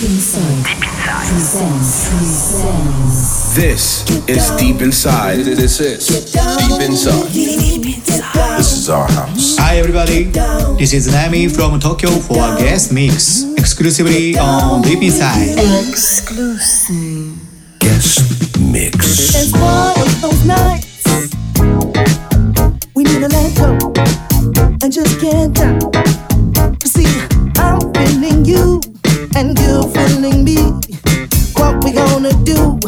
This is Deep Inside. This is Deep Inside. This is our house. Hi everybody, this is Nami from Tokyo for a guest mix exclusively on Deep Inside. Exclusive. Guest mix. It's one of those nights we need to let go and just get down. You're me. What we gonna do?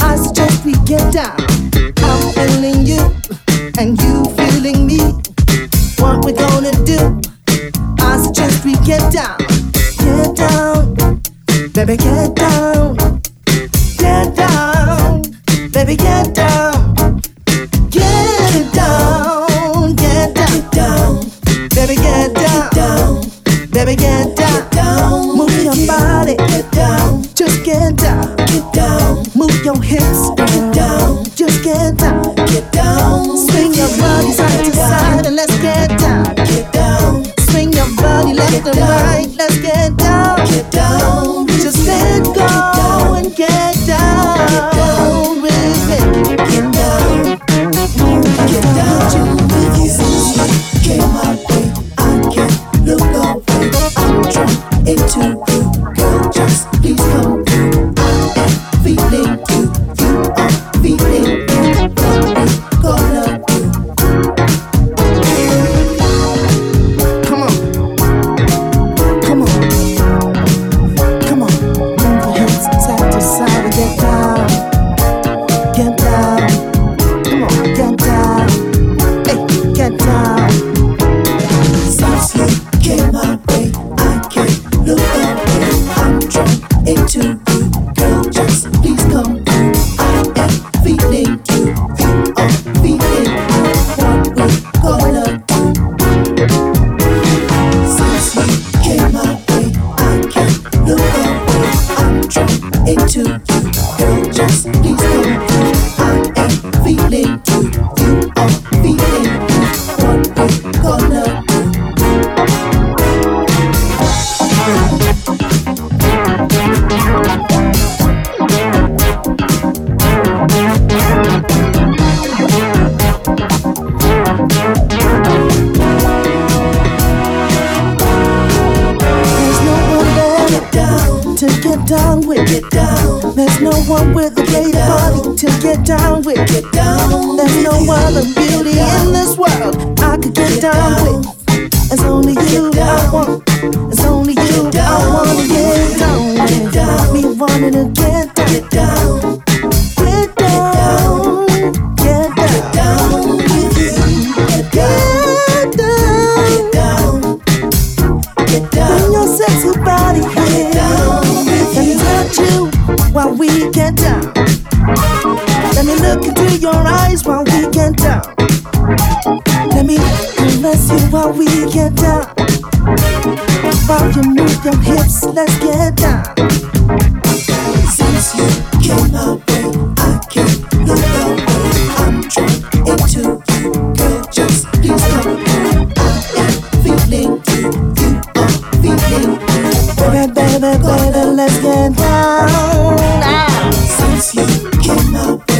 I suggest we get down. I'm feeling you and you feeling me. What we gonna do? I suggest we get down. Get down, baby, get down. Get down, baby, get down. Get down, get down, baby, get down, baby, get down. Move your body, get down. Just get down, get down. Move your hips, get down. Just get down, get down. Swing your body side to side and let's get down, get down. Swing your body left and right, let's get down, get down. Just let go and get down with Baby, baby, baby, let's get down. now. Since you came my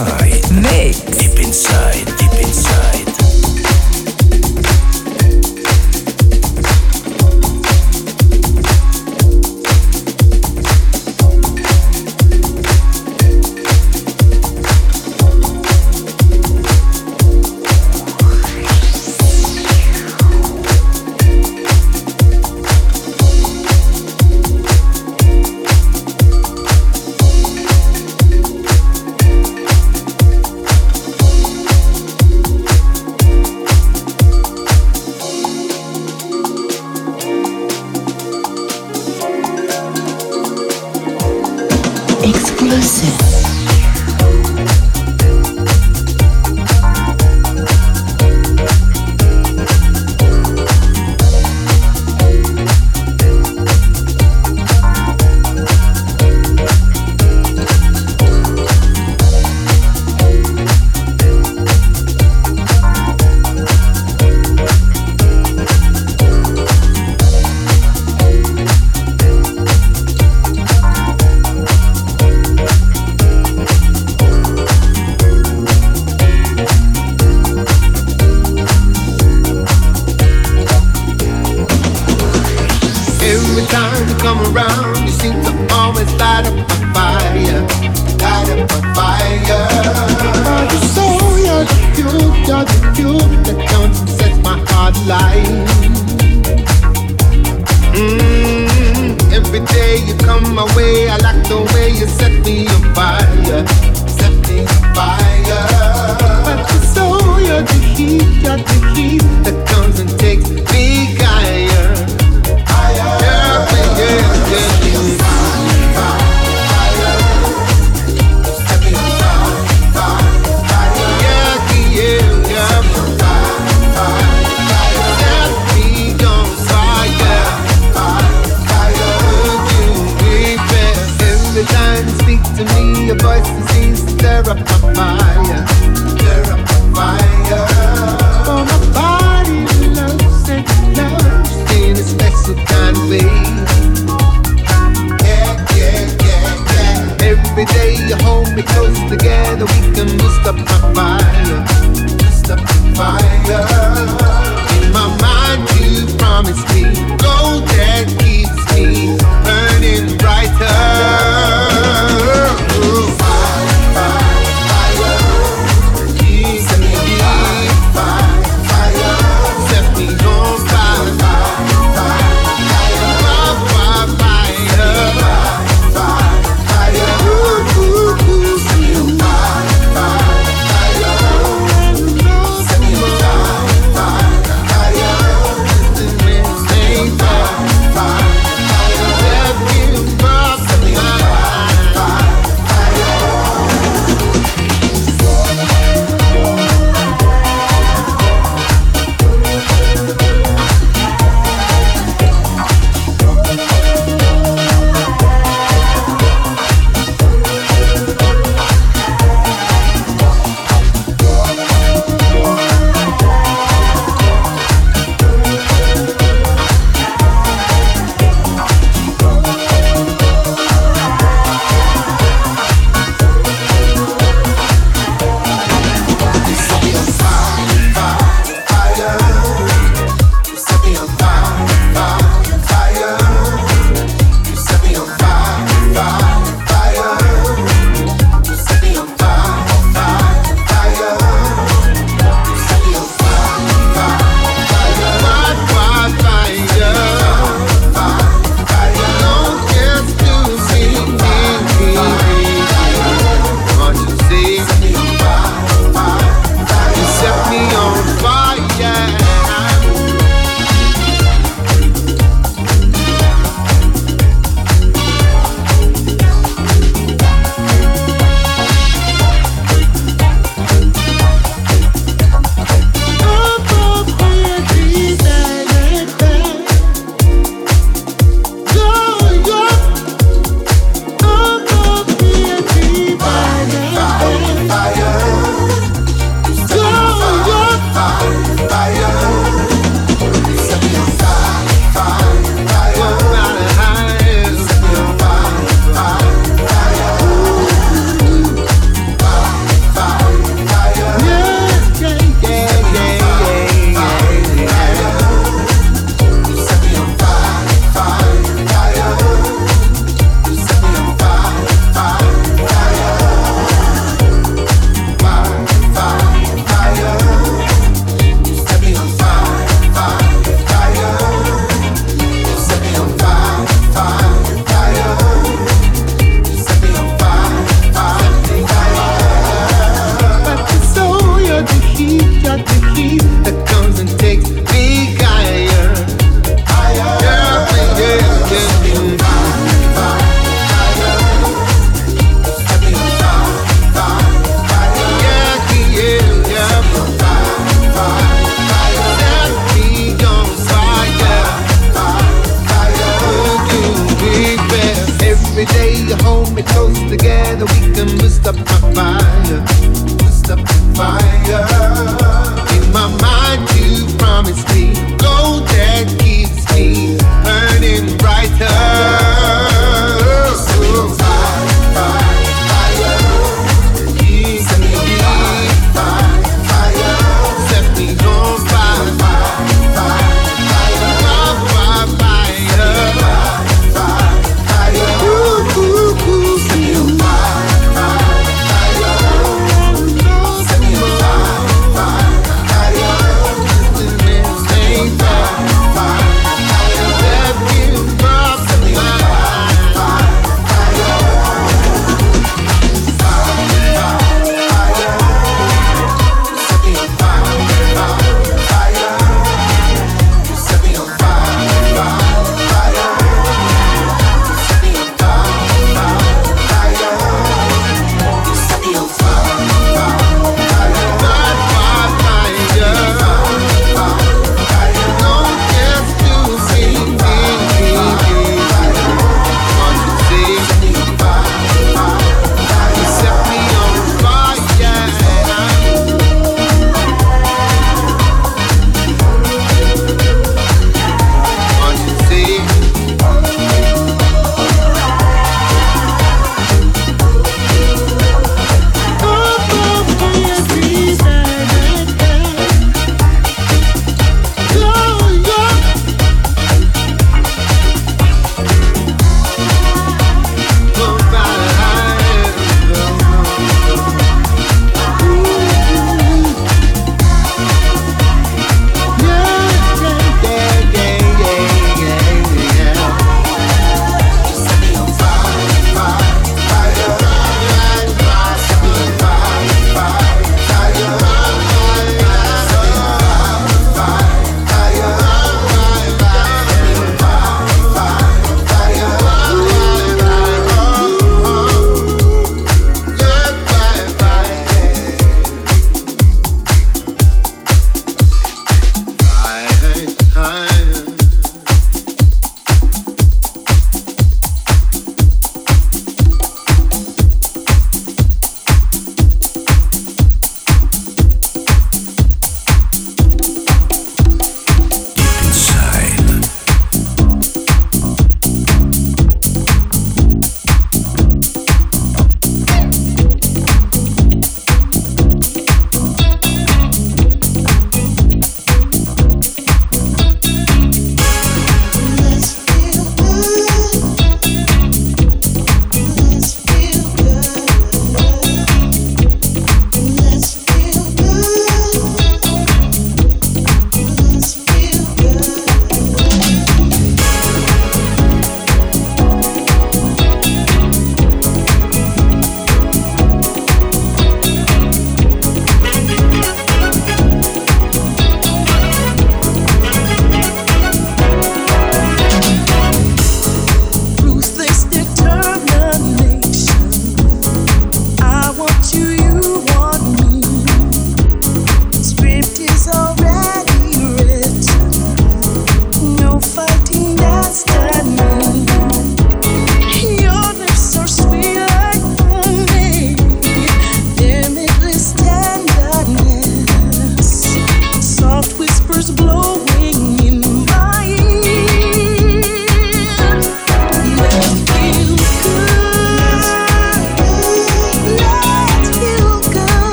Me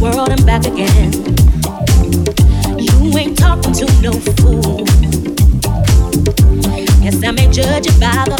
world and back again. You ain't talking to no fool. Guess I may judge you by the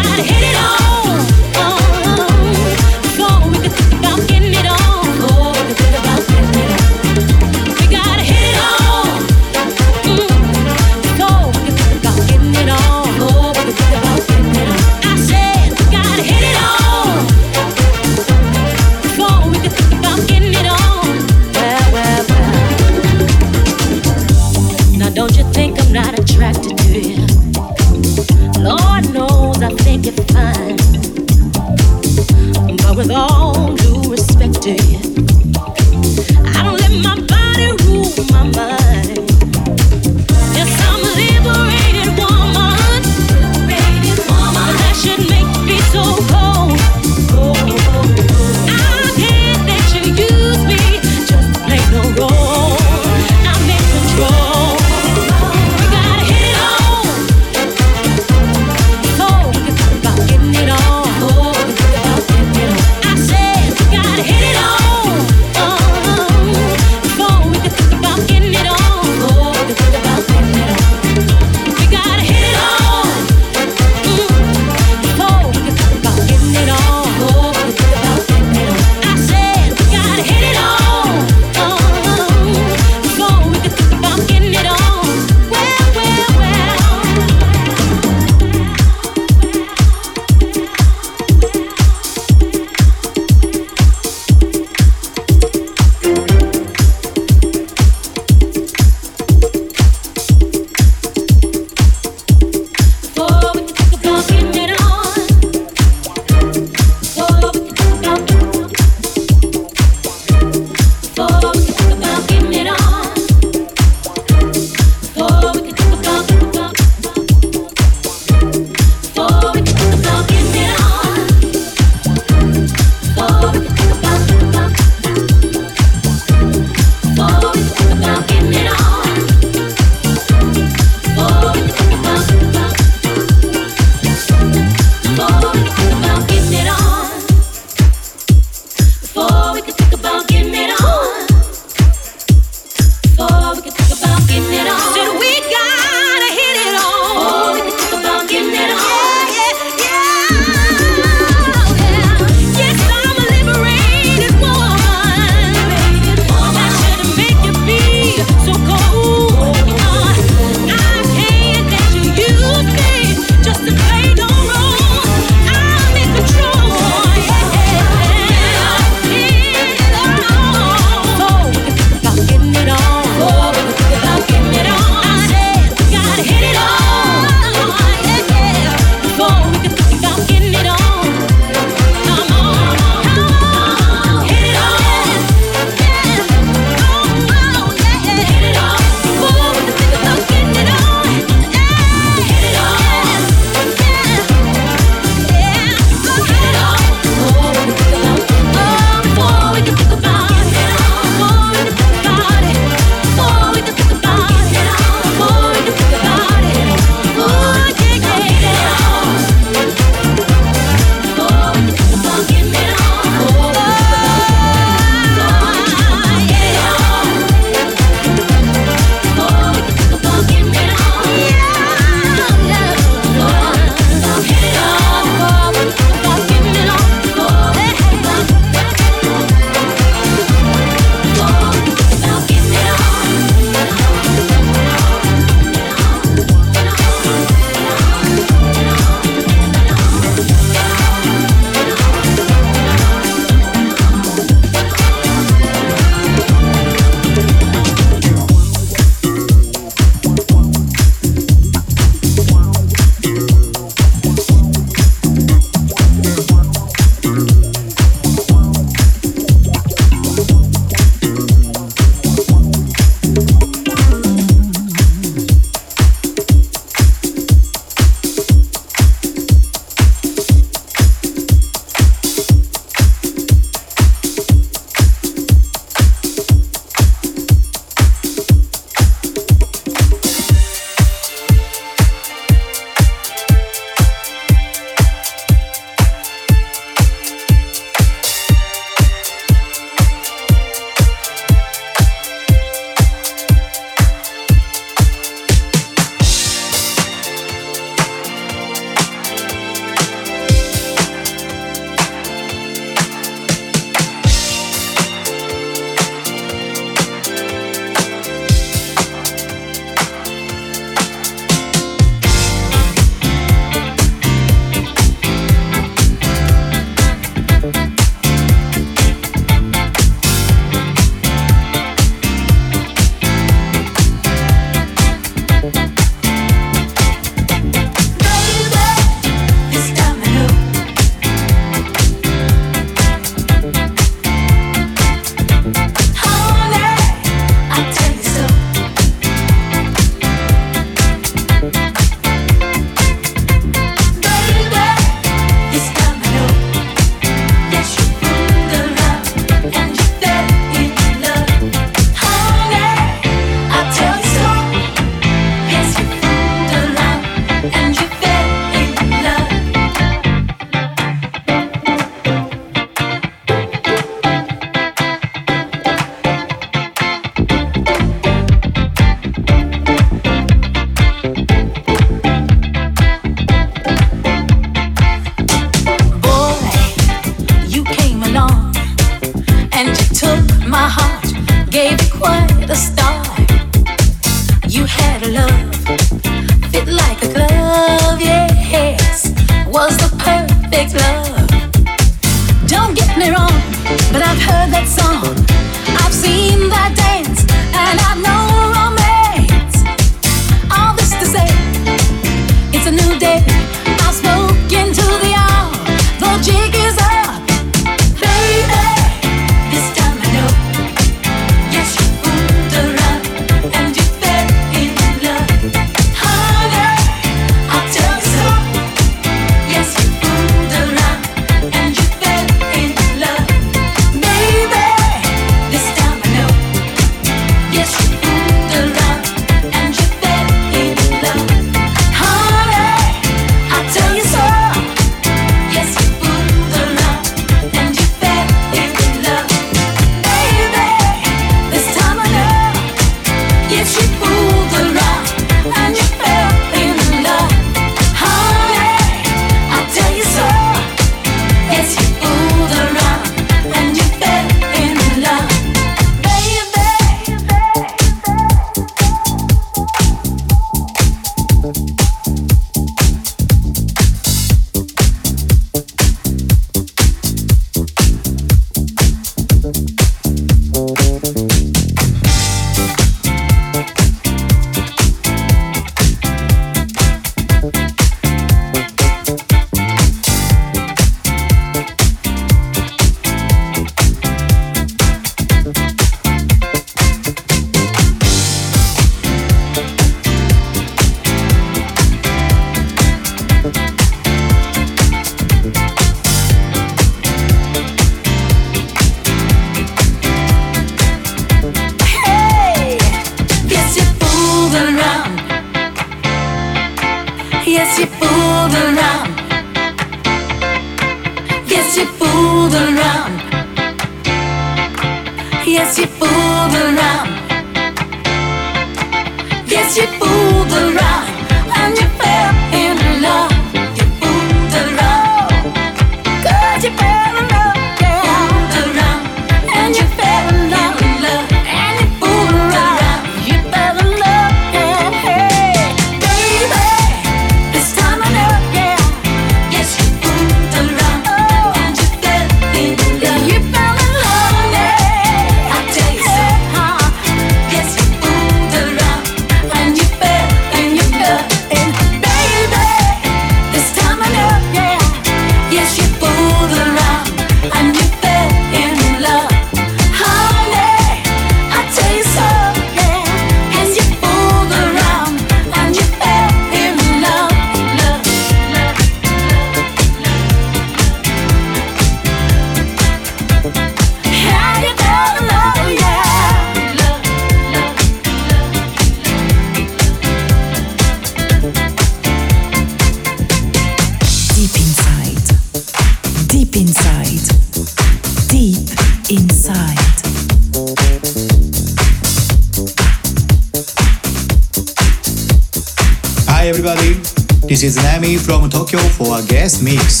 mix.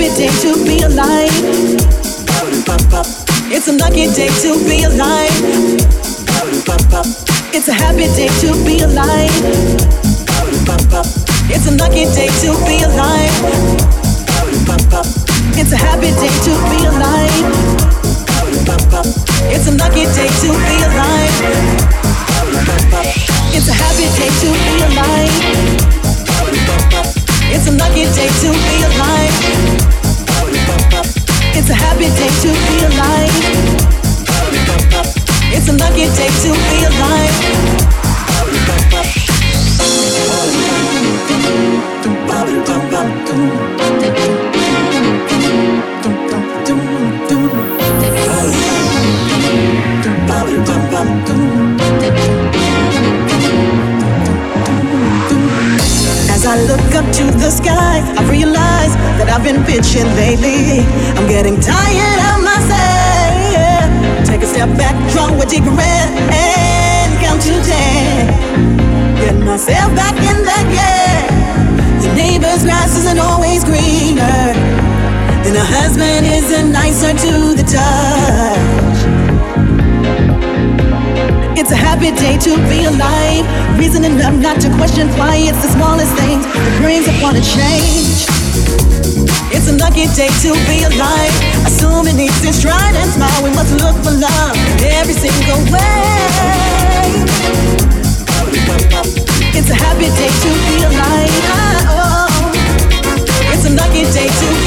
Happy day to be alive. It's a lucky day to be alive. It's a happy day to be alive. It's a lucky day to be alive. It's a happy day to be alive. It's a lucky day to be alive. It's a happy day to be alive. It's a lucky day to be alive. It's a happy day to be alive. It's a lucky day to be alive. As I look up to the sky, I realize that I've been pitching lately. I'm getting tired of myself. Take a step back, draw a deep breath, and count to ten. Get myself back in the game. Your neighbor's grass isn't always greener, and a husband isn't nicer to the touch. It's a happy day to be alive. Reason enough not to question why it's the smallest things that brings upon a change. It's a lucky day to be alive. Assuming it's in stride and smile, we must look for love every single way. It's a happy day to be alive. Oh, oh, oh. it's a lucky day to